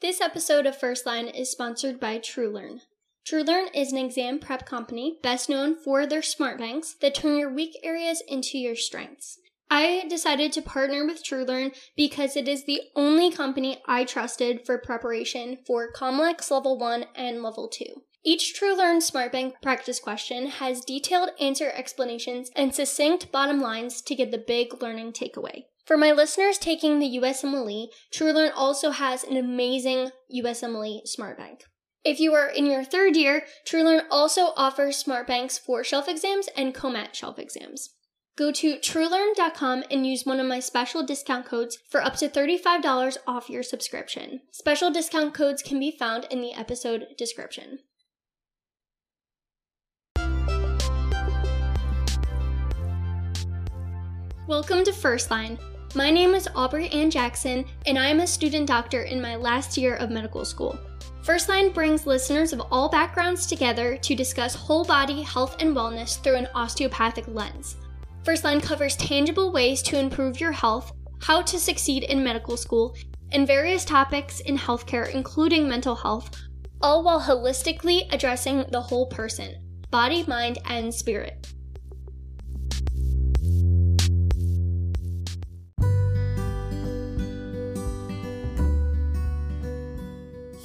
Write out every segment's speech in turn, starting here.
This episode of First Line is sponsored by TrueLearn. TrueLearn is an exam prep company best known for their smart banks that turn your weak areas into your strengths. I decided to partner with TrueLearn because it is the only company I trusted for preparation for COMLEX Level 1 and Level 2. Each TrueLearn SmartBank practice question has detailed answer explanations and succinct bottom lines to get the big learning takeaway. For my listeners taking the USMLE, TrueLearn also has an amazing USMLE Smart Bank. If you are in your third year, TrueLearn also offers Smart Banks for shelf exams and COMAT shelf exams. Go to truelearn.com and use one of my special discount codes for up to $35 off your subscription. Special discount codes can be found in the episode description. Welcome to First Line, my name is Aubrey Ann Jackson, and I am a student doctor in my last year of medical school. First Line brings listeners of all backgrounds together to discuss whole body health and wellness through an osteopathic lens. First Line covers tangible ways to improve your health, how to succeed in medical school, and various topics in healthcare, including mental health, all while holistically addressing the whole person body, mind, and spirit.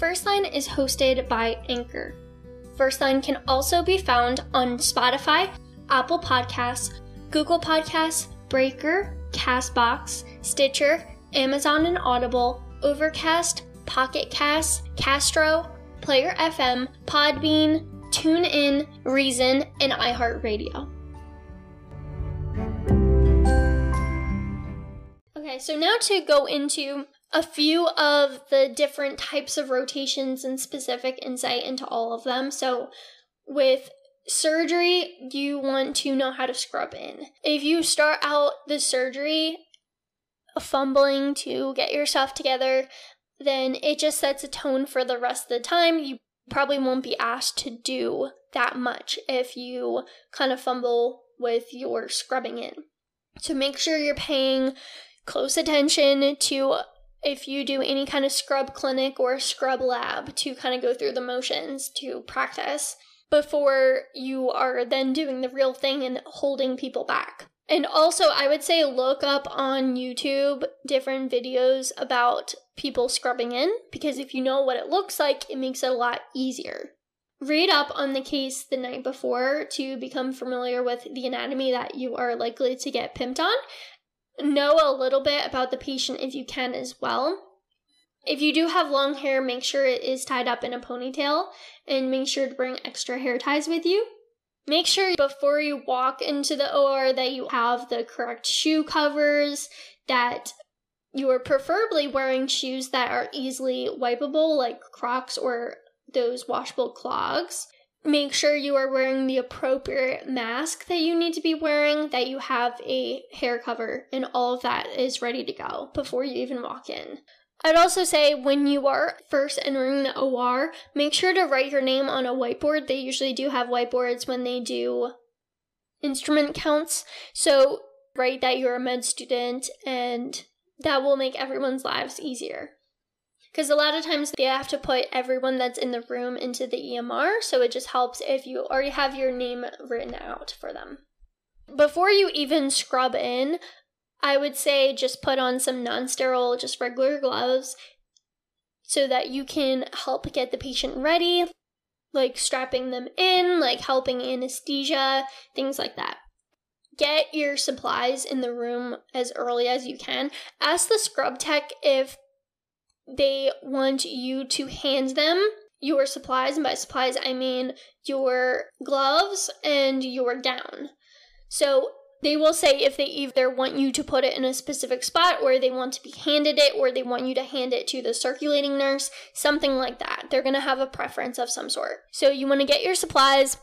First Line is hosted by Anchor. First Line can also be found on Spotify, Apple Podcasts, Google Podcasts, Breaker, Castbox, Stitcher, Amazon and Audible, Overcast, Pocket Cast, Castro, Player FM, Podbean, TuneIn, Reason, and iHeartRadio. Okay, so now to go into a few of the different types of rotations and specific insight into all of them. So, with surgery, you want to know how to scrub in. If you start out the surgery fumbling to get yourself together, then it just sets a tone for the rest of the time. You probably won't be asked to do that much if you kind of fumble with your scrubbing in. So make sure you're paying close attention to if you do any kind of scrub clinic or scrub lab to kind of go through the motions to practice before you are then doing the real thing and holding people back. And also, I would say look up on YouTube different videos about people scrubbing in because if you know what it looks like, it makes it a lot easier. Read up on the case the night before to become familiar with the anatomy that you are likely to get pimped on know a little bit about the patient if you can as well. If you do have long hair, make sure it is tied up in a ponytail and make sure to bring extra hair ties with you. Make sure before you walk into the OR that you have the correct shoe covers, that you are preferably wearing shoes that are easily wipeable, like Crocs or those washable clogs make sure you are wearing the appropriate mask that you need to be wearing, that you have a hair cover, and all of that is ready to go before you even walk in. I'd also say when you are first entering the OR, make sure to write your name on a whiteboard. They usually do have whiteboards when they do instrument counts. So write that you're a med student, and that will make everyone's lives easier. Because a lot of times they have to put everyone that's in the room into the EMR, so it just helps if you already have your name written out for them. Before you even scrub in, I would say just put on some non sterile, just regular gloves so that you can help get the patient ready, like strapping them in, like helping anesthesia, things like that. Get your supplies in the room as early as you can. Ask the scrub tech if they want you to hand them your supplies, and by supplies I mean your gloves and your gown. So they will say if they either want you to put it in a specific spot or they want to be handed it or they want you to hand it to the circulating nurse, something like that. They're going to have a preference of some sort. So you want to get your supplies.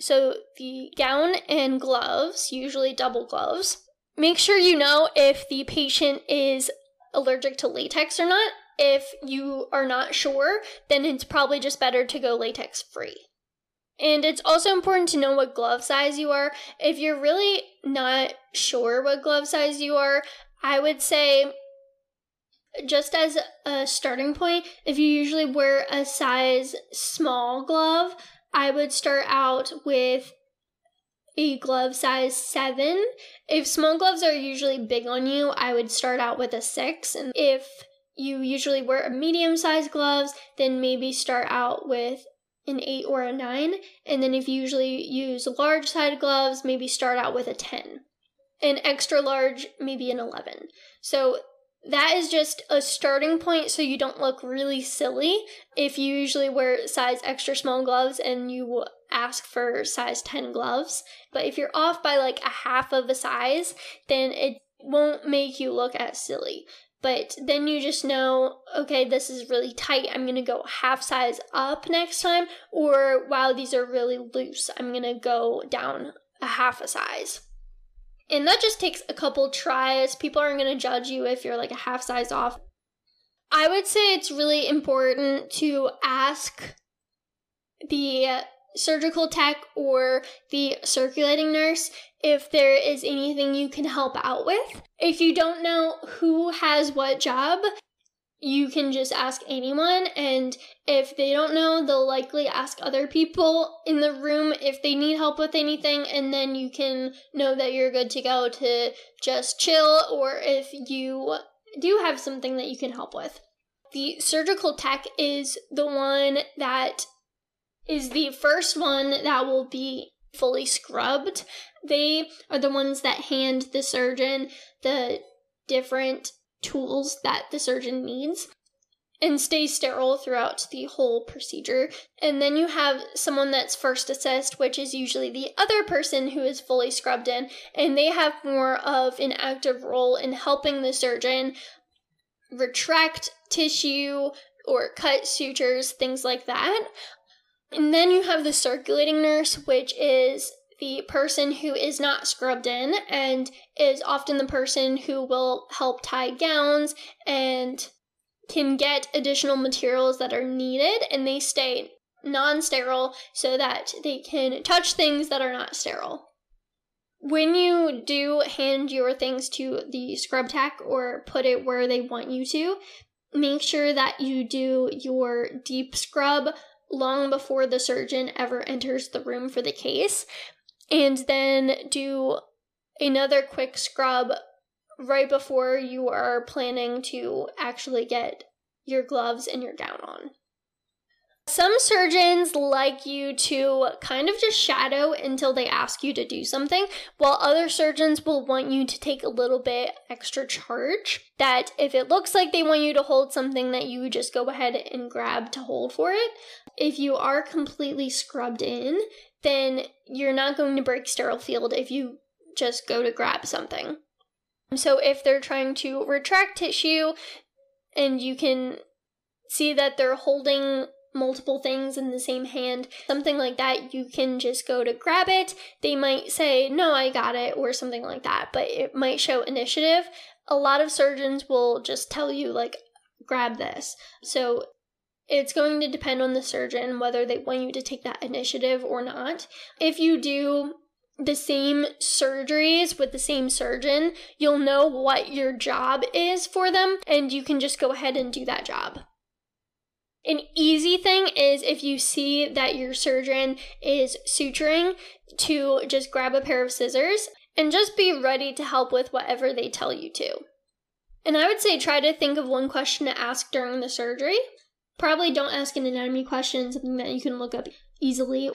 So the gown and gloves, usually double gloves. Make sure you know if the patient is allergic to latex or not if you are not sure, then it's probably just better to go latex free. And it's also important to know what glove size you are. If you're really not sure what glove size you are, I would say just as a starting point, if you usually wear a size small glove, I would start out with a glove size 7. If small gloves are usually big on you, I would start out with a 6. And if you usually wear a medium sized gloves, then maybe start out with an 8 or a 9. And then if you usually use large sided gloves, maybe start out with a 10. An extra large, maybe an 11. So that is just a starting point so you don't look really silly if you usually wear size extra small gloves and you will ask for size 10 gloves. But if you're off by like a half of a size, then it won't make you look as silly. But then you just know, okay, this is really tight. I'm going to go half size up next time. Or wow, these are really loose. I'm going to go down a half a size. And that just takes a couple tries. People aren't going to judge you if you're like a half size off. I would say it's really important to ask the surgical tech or the circulating nurse if there is anything you can help out with. If you don't know who has what job, you can just ask anyone and if they don't know they'll likely ask other people in the room if they need help with anything and then you can know that you're good to go to just chill or if you do have something that you can help with the surgical tech is the one that is the first one that will be fully scrubbed they are the ones that hand the surgeon the different tools that the surgeon needs and stay sterile throughout the whole procedure. And then you have someone that's first assist, which is usually the other person who is fully scrubbed in, and they have more of an active role in helping the surgeon retract tissue or cut sutures, things like that. And then you have the circulating nurse, which is the person who is not scrubbed in and is often the person who will help tie gowns and can get additional materials that are needed and they stay non sterile so that they can touch things that are not sterile. When you do hand your things to the scrub tech or put it where they want you to, make sure that you do your deep scrub long before the surgeon ever enters the room for the case and then do another quick scrub right before you are planning to actually get your gloves and your gown on. Some surgeons like you to kind of just shadow until they ask you to do something, while other surgeons will want you to take a little bit extra charge. That if it looks like they want you to hold something, that you just go ahead and grab to hold for it. If you are completely scrubbed in, then you're not going to break sterile field if you just go to grab something. So if they're trying to retract tissue and you can see that they're holding multiple things in the same hand, something like that, you can just go to grab it. They might say, No, I got it, or something like that, but it might show initiative. A lot of surgeons will just tell you, like, grab this. So it's going to depend on the surgeon whether they want you to take that initiative or not. If you do the same surgeries with the same surgeon, you'll know what your job is for them and you can just go ahead and do that job. An easy thing is if you see that your surgeon is suturing to just grab a pair of scissors and just be ready to help with whatever they tell you to. And I would say try to think of one question to ask during the surgery Probably don't ask an anatomy question, something that you can look up easily.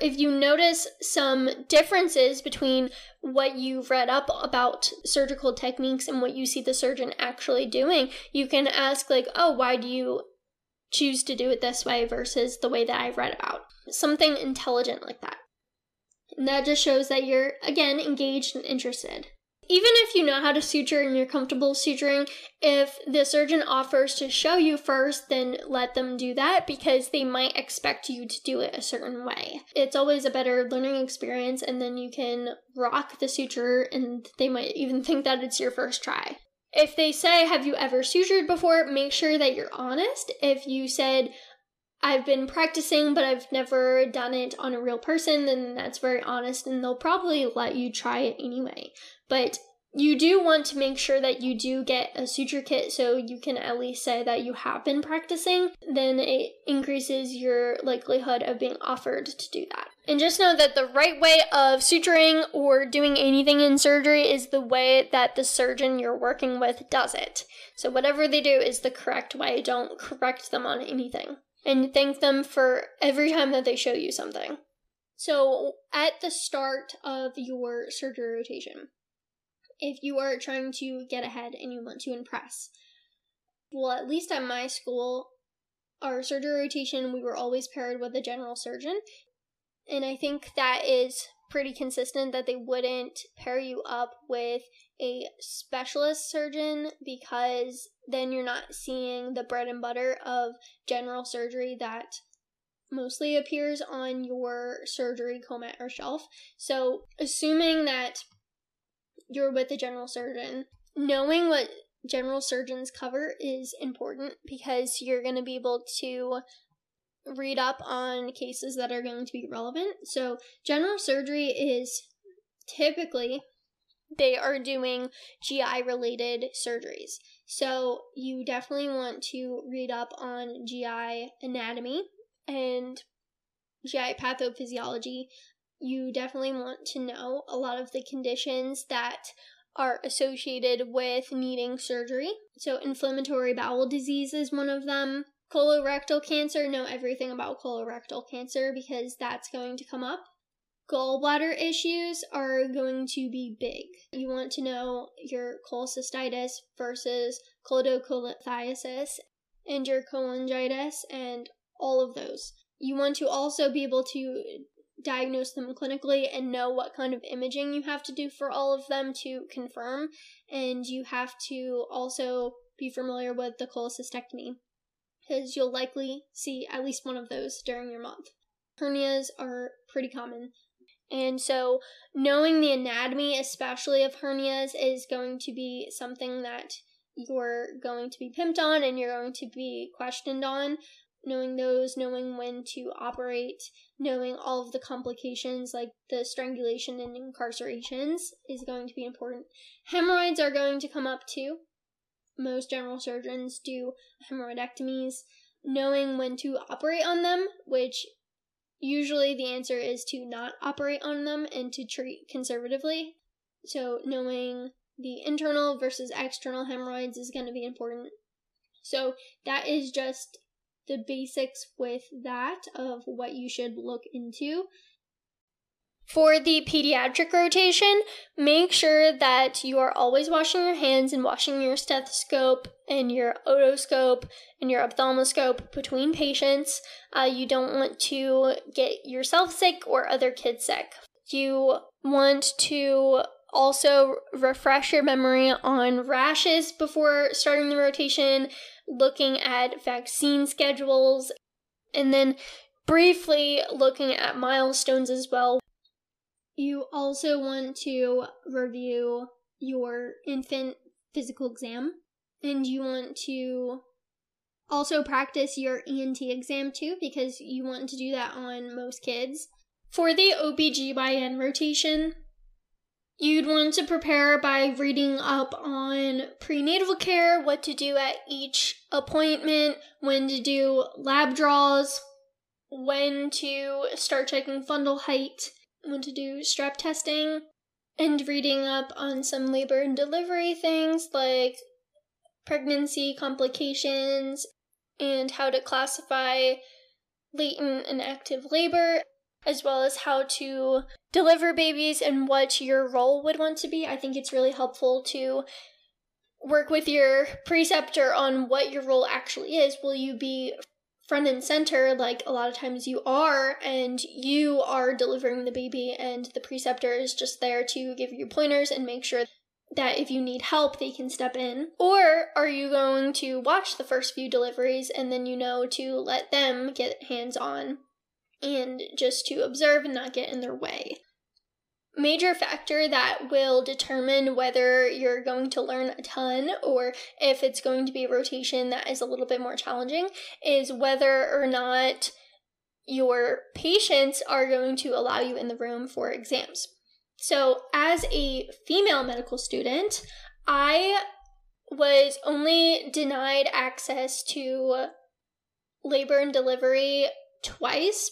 If you notice some differences between what you've read up about surgical techniques and what you see the surgeon actually doing, you can ask, like, oh, why do you choose to do it this way versus the way that I've read about? Something intelligent like that. And that just shows that you're, again, engaged and interested. Even if you know how to suture and you're comfortable suturing, if the surgeon offers to show you first, then let them do that because they might expect you to do it a certain way. It's always a better learning experience, and then you can rock the suture, and they might even think that it's your first try. If they say, Have you ever sutured before? make sure that you're honest. If you said, I've been practicing, but I've never done it on a real person, then that's very honest, and they'll probably let you try it anyway. But you do want to make sure that you do get a suture kit so you can at least say that you have been practicing. Then it increases your likelihood of being offered to do that. And just know that the right way of suturing or doing anything in surgery is the way that the surgeon you're working with does it. So, whatever they do is the correct way. Don't correct them on anything. And thank them for every time that they show you something. So, at the start of your surgery rotation, if you are trying to get ahead and you want to impress. Well, at least at my school, our surgery rotation, we were always paired with a general surgeon. And I think that is pretty consistent that they wouldn't pair you up with a specialist surgeon because then you're not seeing the bread and butter of general surgery that mostly appears on your surgery COMAT or shelf. So, assuming that you're with a general surgeon, knowing what general surgeons cover is important because you're going to be able to read up on cases that are going to be relevant. So, general surgery is typically they are doing GI related surgeries. So, you definitely want to read up on GI anatomy and GI pathophysiology you definitely want to know a lot of the conditions that are associated with needing surgery. So, inflammatory bowel disease is one of them. Colorectal cancer, know everything about colorectal cancer because that's going to come up. Gallbladder issues are going to be big. You want to know your cholecystitis versus choledocholithiasis and your cholangitis and all of those. You want to also be able to diagnose them clinically and know what kind of imaging you have to do for all of them to confirm. And you have to also be familiar with the cholecystectomy because you'll likely see at least one of those during your month. Hernias are pretty common. And so, knowing the anatomy, especially of hernias, is going to be something that you're going to be pimped on and you're going to be questioned on knowing those, knowing when to operate, knowing all of the complications like the strangulation and incarcerations is going to be important. Hemorrhoids are going to come up too. Most general surgeons do hemorrhoidectomies. Knowing when to operate on them, which usually the answer is to not operate on them and to treat conservatively. So, knowing the internal versus external hemorrhoids is going to be important. So, that is just the basics with that of what you should look into. For the pediatric rotation, make sure that you are always washing your hands and washing your stethoscope and your otoscope and your ophthalmoscope between patients. Uh, you don't want to get yourself sick or other kids sick. You want to also refresh your memory on rashes before starting the rotation, looking at vaccine schedules, and then briefly looking at milestones as well. You also want to review your infant physical exam, and you want to also practice your ENT exam too, because you want to do that on most kids. For the OBGYN rotation, You'd want to prepare by reading up on prenatal care, what to do at each appointment, when to do lab draws, when to start checking fundal height, when to do strep testing, and reading up on some labor and delivery things like pregnancy complications and how to classify latent and active labor as well as how to deliver babies and what your role would want to be. I think it's really helpful to work with your preceptor on what your role actually is. Will you be front and center like a lot of times you are and you are delivering the baby and the preceptor is just there to give you pointers and make sure that if you need help they can step in or are you going to watch the first few deliveries and then you know to let them get hands on and just to observe and not get in their way. Major factor that will determine whether you're going to learn a ton or if it's going to be a rotation that is a little bit more challenging is whether or not your patients are going to allow you in the room for exams. So, as a female medical student, I was only denied access to labor and delivery twice,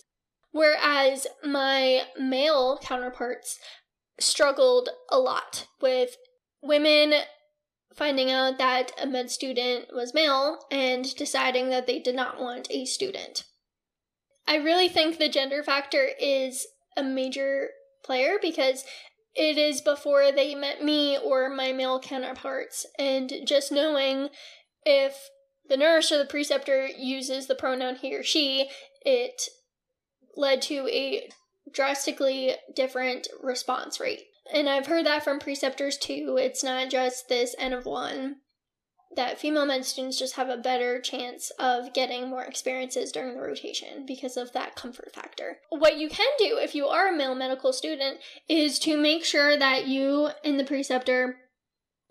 whereas my male counterparts struggled a lot with women finding out that a med student was male and deciding that they did not want a student. I really think the gender factor is a major player because it is before they met me or my male counterparts. And just knowing if the nurse or the preceptor uses the pronoun he or she, it led to a drastically different response rate. And I've heard that from preceptors too. It's not just this N of one that female med students just have a better chance of getting more experiences during the rotation because of that comfort factor. What you can do if you are a male medical student is to make sure that you and the preceptor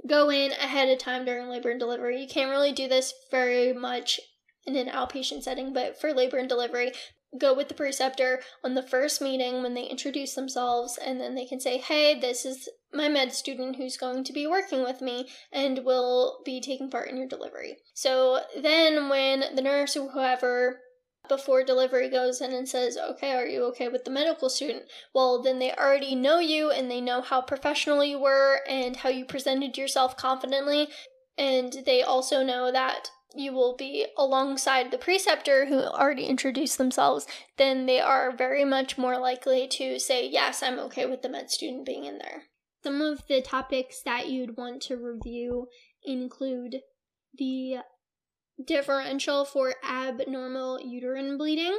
go in ahead of time during labor and delivery. You can't really do this very much in an outpatient setting, but for labor and delivery, go with the preceptor on the first meeting when they introduce themselves and then they can say hey this is my med student who's going to be working with me and will be taking part in your delivery. So then when the nurse or whoever before delivery goes in and says okay are you okay with the medical student? Well then they already know you and they know how professional you were and how you presented yourself confidently and they also know that you will be alongside the preceptor who already introduced themselves, then they are very much more likely to say, Yes, I'm okay with the med student being in there. Some of the topics that you'd want to review include the differential for abnormal uterine bleeding.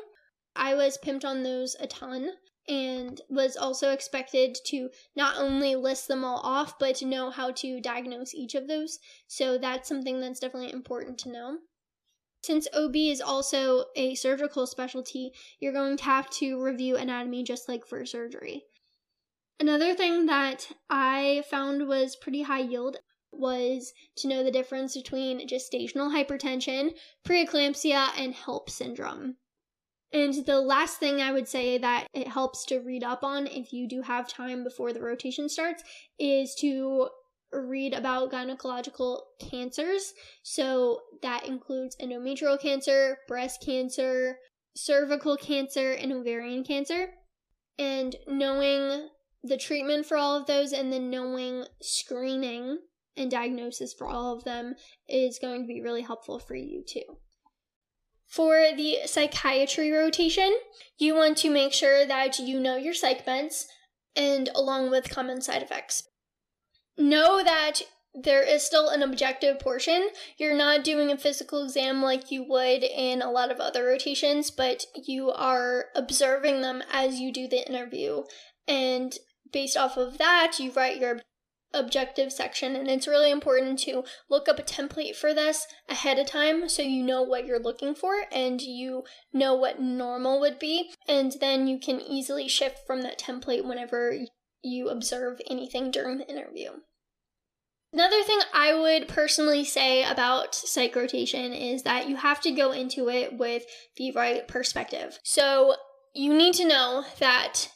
I was pimped on those a ton and was also expected to not only list them all off, but to know how to diagnose each of those. So that's something that's definitely important to know. Since OB is also a surgical specialty, you're going to have to review anatomy just like for surgery. Another thing that I found was pretty high yield was to know the difference between gestational hypertension, preeclampsia, and HELLP syndrome. And the last thing I would say that it helps to read up on if you do have time before the rotation starts is to read about gynecological cancers. So that includes endometrial cancer, breast cancer, cervical cancer, and ovarian cancer. And knowing the treatment for all of those and then knowing screening and diagnosis for all of them is going to be really helpful for you too. For the psychiatry rotation, you want to make sure that you know your psych meds and along with common side effects. Know that there is still an objective portion. You're not doing a physical exam like you would in a lot of other rotations, but you are observing them as you do the interview. And based off of that, you write your objective section and it's really important to look up a template for this ahead of time so you know what you're looking for and you know what normal would be and then you can easily shift from that template whenever you observe anything during the interview. Another thing I would personally say about psych rotation is that you have to go into it with the right perspective. So you need to know that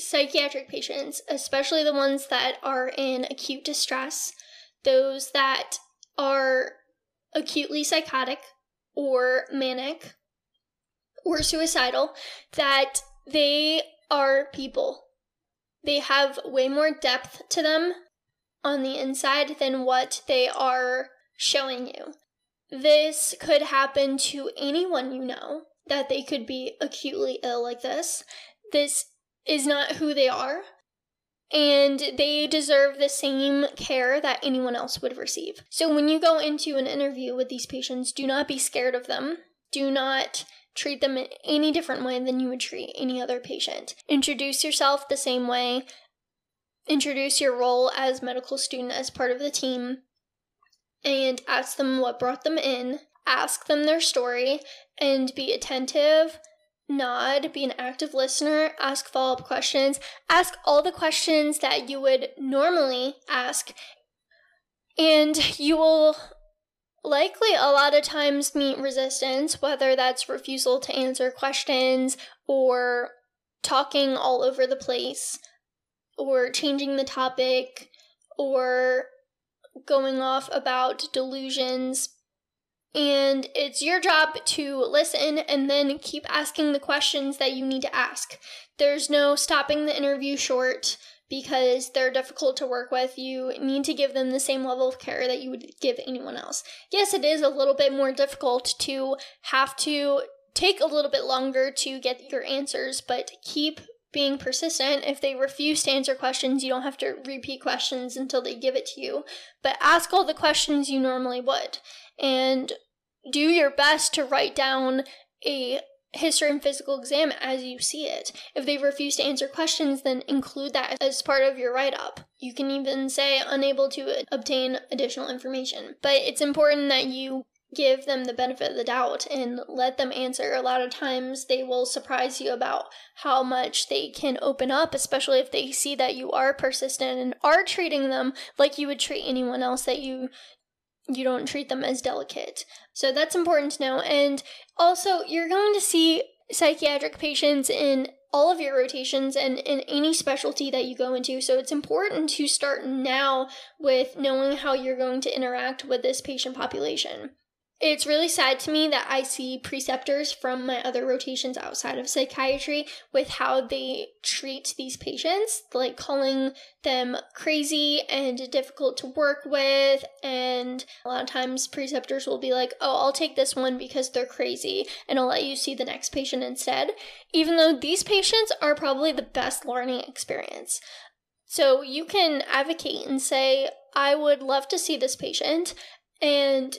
psychiatric patients, especially the ones that are in acute distress, those that are acutely psychotic or manic or suicidal, that they are people. They have way more depth to them on the inside than what they are showing you. This could happen to anyone you know, that they could be acutely ill like this. This is not who they are. And they deserve the same care that anyone else would receive. So when you go into an interview with these patients, do not be scared of them. Do not treat them in any different way than you would treat any other patient. Introduce yourself the same way. Introduce your role as medical student as part of the team and ask them what brought them in. Ask them their story and be attentive nod, be an active listener, ask follow up questions, ask all the questions that you would normally ask, and you will likely a lot of times meet resistance, whether that's refusal to answer questions or talking all over the place or changing the topic or going off about delusions. And it's your job to listen and then keep asking the questions that you need to ask. There's no stopping the interview short because they're difficult to work with. You need to give them the same level of care that you would give anyone else. Yes, it is a little bit more difficult to have to take a little bit longer to get your answers, but keep being persistent. If they refuse to answer questions, you don't have to repeat questions until they give it to you, but ask all the questions you normally would and do your best to write down a history and physical exam as you see it. If they refuse to answer questions, then include that as part of your write up. You can even say unable to obtain additional information. But it's important that you give them the benefit of the doubt and let them answer. A lot of times they will surprise you about how much they can open up, especially if they see that you are persistent and are treating them like you would treat anyone else that you you don't treat them as delicate. So that's important to know. And also, you're going to see psychiatric patients in all of your rotations and in any specialty that you go into. So it's important to start now with knowing how you're going to interact with this patient population. It's really sad to me that I see preceptors from my other rotations outside of psychiatry with how they treat these patients, like calling them crazy and difficult to work with. And a lot of times, preceptors will be like, Oh, I'll take this one because they're crazy, and I'll let you see the next patient instead. Even though these patients are probably the best learning experience. So you can advocate and say, I would love to see this patient. And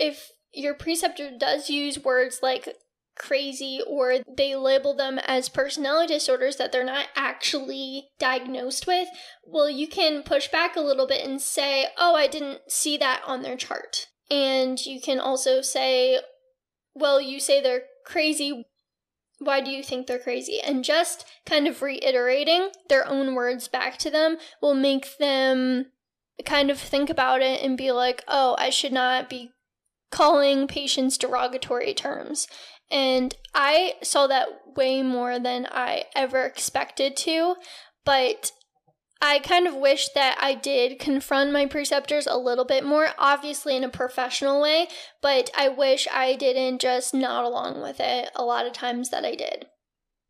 if your preceptor does use words like crazy or they label them as personality disorders that they're not actually diagnosed with, well, you can push back a little bit and say, oh, I didn't see that on their chart. And you can also say, well, you say they're crazy. Why do you think they're crazy? And just kind of reiterating their own words back to them will make them kind of think about it and be like, oh, I should not be calling patients derogatory terms. And I saw that way more than I ever expected to, but I kind of wish that I did confront my preceptors a little bit more, obviously in a professional way, but I wish I didn't just nod along with it a lot of times that I did.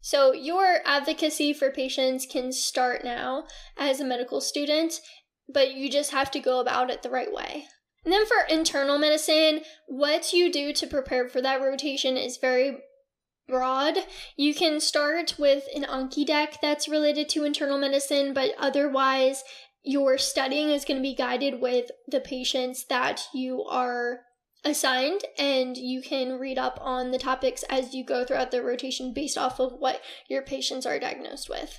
So, your advocacy for patients can start now as a medical student, but you just have to go about it the right way. And then for internal medicine, what you do to prepare for that rotation is very broad. You can start with an Anki deck that's related to internal medicine, but otherwise, your studying is going to be guided with the patients that you are assigned, and you can read up on the topics as you go throughout the rotation based off of what your patients are diagnosed with.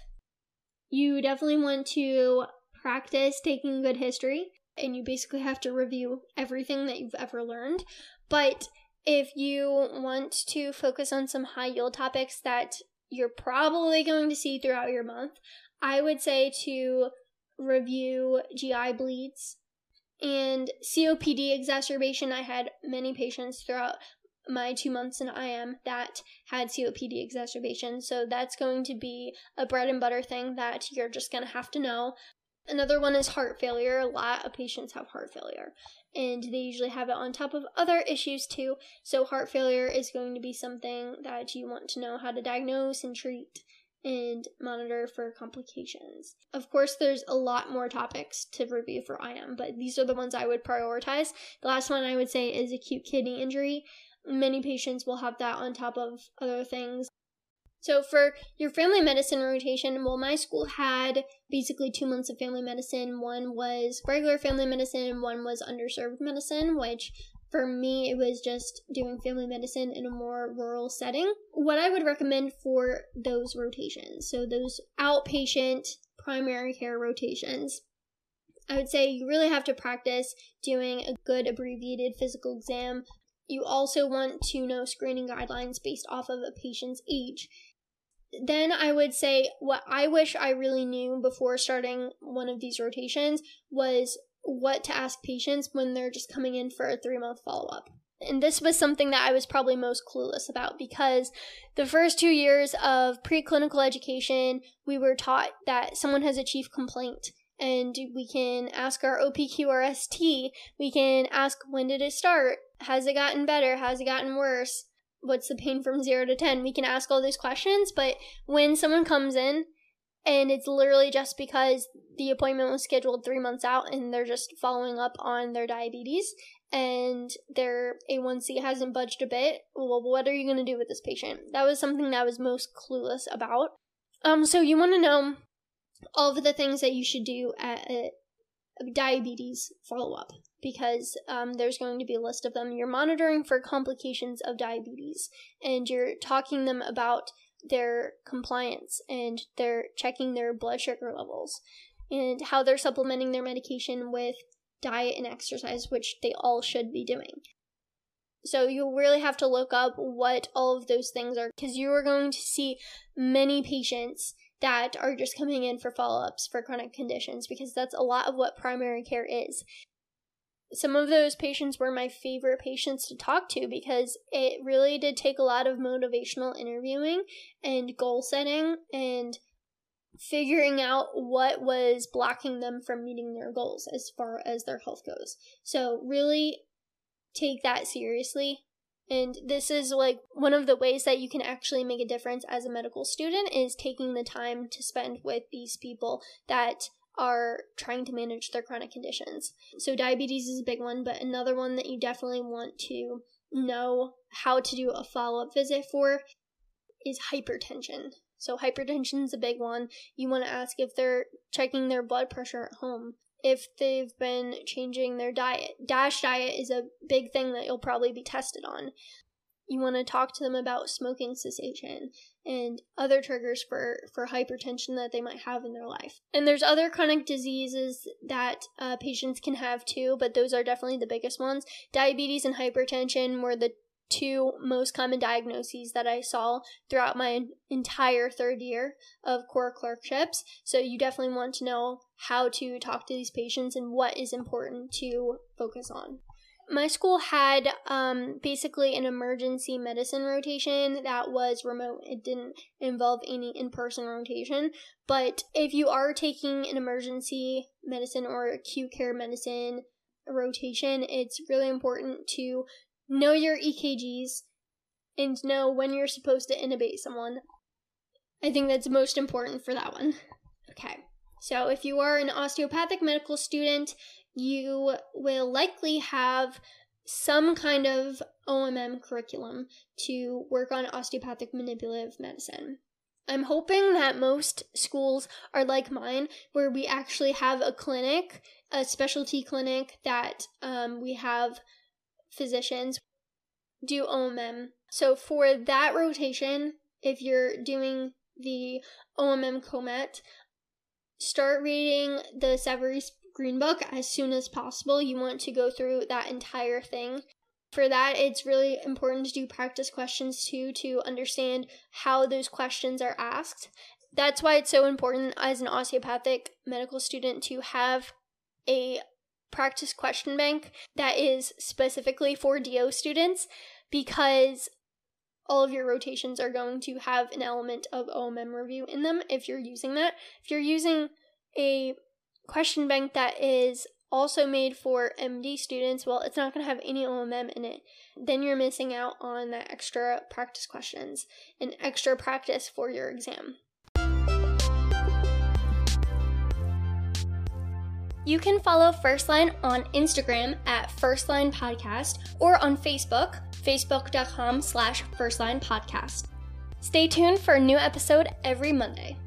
You definitely want to practice taking good history and you basically have to review everything that you've ever learned. But if you want to focus on some high yield topics that you're probably going to see throughout your month, I would say to review GI bleeds and COPD exacerbation. I had many patients throughout my two months in IM that had COPD exacerbation. So that's going to be a bread and butter thing that you're just going to have to know. Another one is heart failure. A lot of patients have heart failure, and they usually have it on top of other issues too. So, heart failure is going to be something that you want to know how to diagnose and treat and monitor for complications. Of course, there's a lot more topics to review for IM, but these are the ones I would prioritize. The last one I would say is acute kidney injury. Many patients will have that on top of other things so for your family medicine rotation, well, my school had basically two months of family medicine. One was regular family medicine, and one was underserved medicine, which for me, it was just doing family medicine in a more rural setting. What I would recommend for those rotations, so those outpatient primary care rotations, I would say you really have to practice doing a good abbreviated physical exam. You also want to know screening guidelines based off of a patient's age then I would say what I wish I really knew before starting one of these rotations was what to ask patients when they're just coming in for a three month follow up. And this was something that I was probably most clueless about because the first two years of preclinical education, we were taught that someone has a chief complaint and we can ask our OPQRST. We can ask when did it start? Has it gotten better? Has it gotten worse? What's the pain from zero to 10? We can ask all those questions, but when someone comes in and it's literally just because the appointment was scheduled three months out and they're just following up on their diabetes and their A1C hasn't budged a bit. Well, what are you going to do with this patient? That was something that I was most clueless about. Um, so you want to know all of the things that you should do at a diabetes follow up because um, there's going to be a list of them. You're monitoring for complications of diabetes and you're talking them about their compliance and they're checking their blood sugar levels and how they're supplementing their medication with diet and exercise, which they all should be doing. So you really have to look up what all of those things are because you are going to see many patients that are just coming in for follow ups for chronic conditions because that's a lot of what primary care is some of those patients were my favorite patients to talk to because it really did take a lot of motivational interviewing and goal setting and figuring out what was blocking them from meeting their goals as far as their health goes. So, really take that seriously. And this is like one of the ways that you can actually make a difference as a medical student is taking the time to spend with these people that are trying to manage their chronic conditions. So, diabetes is a big one, but another one that you definitely want to know how to do a follow up visit for is hypertension. So, hypertension is a big one. You want to ask if they're checking their blood pressure at home, if they've been changing their diet. DASH diet is a big thing that you'll probably be tested on you want to talk to them about smoking cessation and other triggers for, for hypertension that they might have in their life. And there's other chronic diseases that uh, patients can have too, but those are definitely the biggest ones. Diabetes and hypertension were the two most common diagnoses that I saw throughout my entire third year of core clerkships. So you definitely want to know how to talk to these patients and what is important to focus on my school had um, basically an emergency medicine rotation that was remote. It didn't involve any in person rotation. But if you are taking an emergency medicine or acute care medicine rotation, it's really important to know your EKGs and know when you're supposed to intubate someone. I think that's most important for that one. Okay. So, if you are an osteopathic medical student, you will likely have some kind of OMM curriculum to work on osteopathic manipulative medicine. I'm hoping that most schools are like mine, where we actually have a clinic, a specialty clinic that um, we have physicians do OMM. So for that rotation, if you're doing the OMM COMAT, start reading the Savarese Green Book as soon as possible. You want to go through that entire thing. For that, it's really important to do practice questions too to understand how those questions are asked. That's why it's so important as an osteopathic medical student to have a practice question bank that is specifically for DO students because all of your rotations are going to have an element of OMM review in them if you're using that. If you're using a question bank that is also made for MD students, well, it's not going to have any OMM in it. Then you're missing out on that extra practice questions and extra practice for your exam. You can follow First Line on Instagram at First Line Podcast or on Facebook, facebook.com slash First Line Podcast. Stay tuned for a new episode every Monday.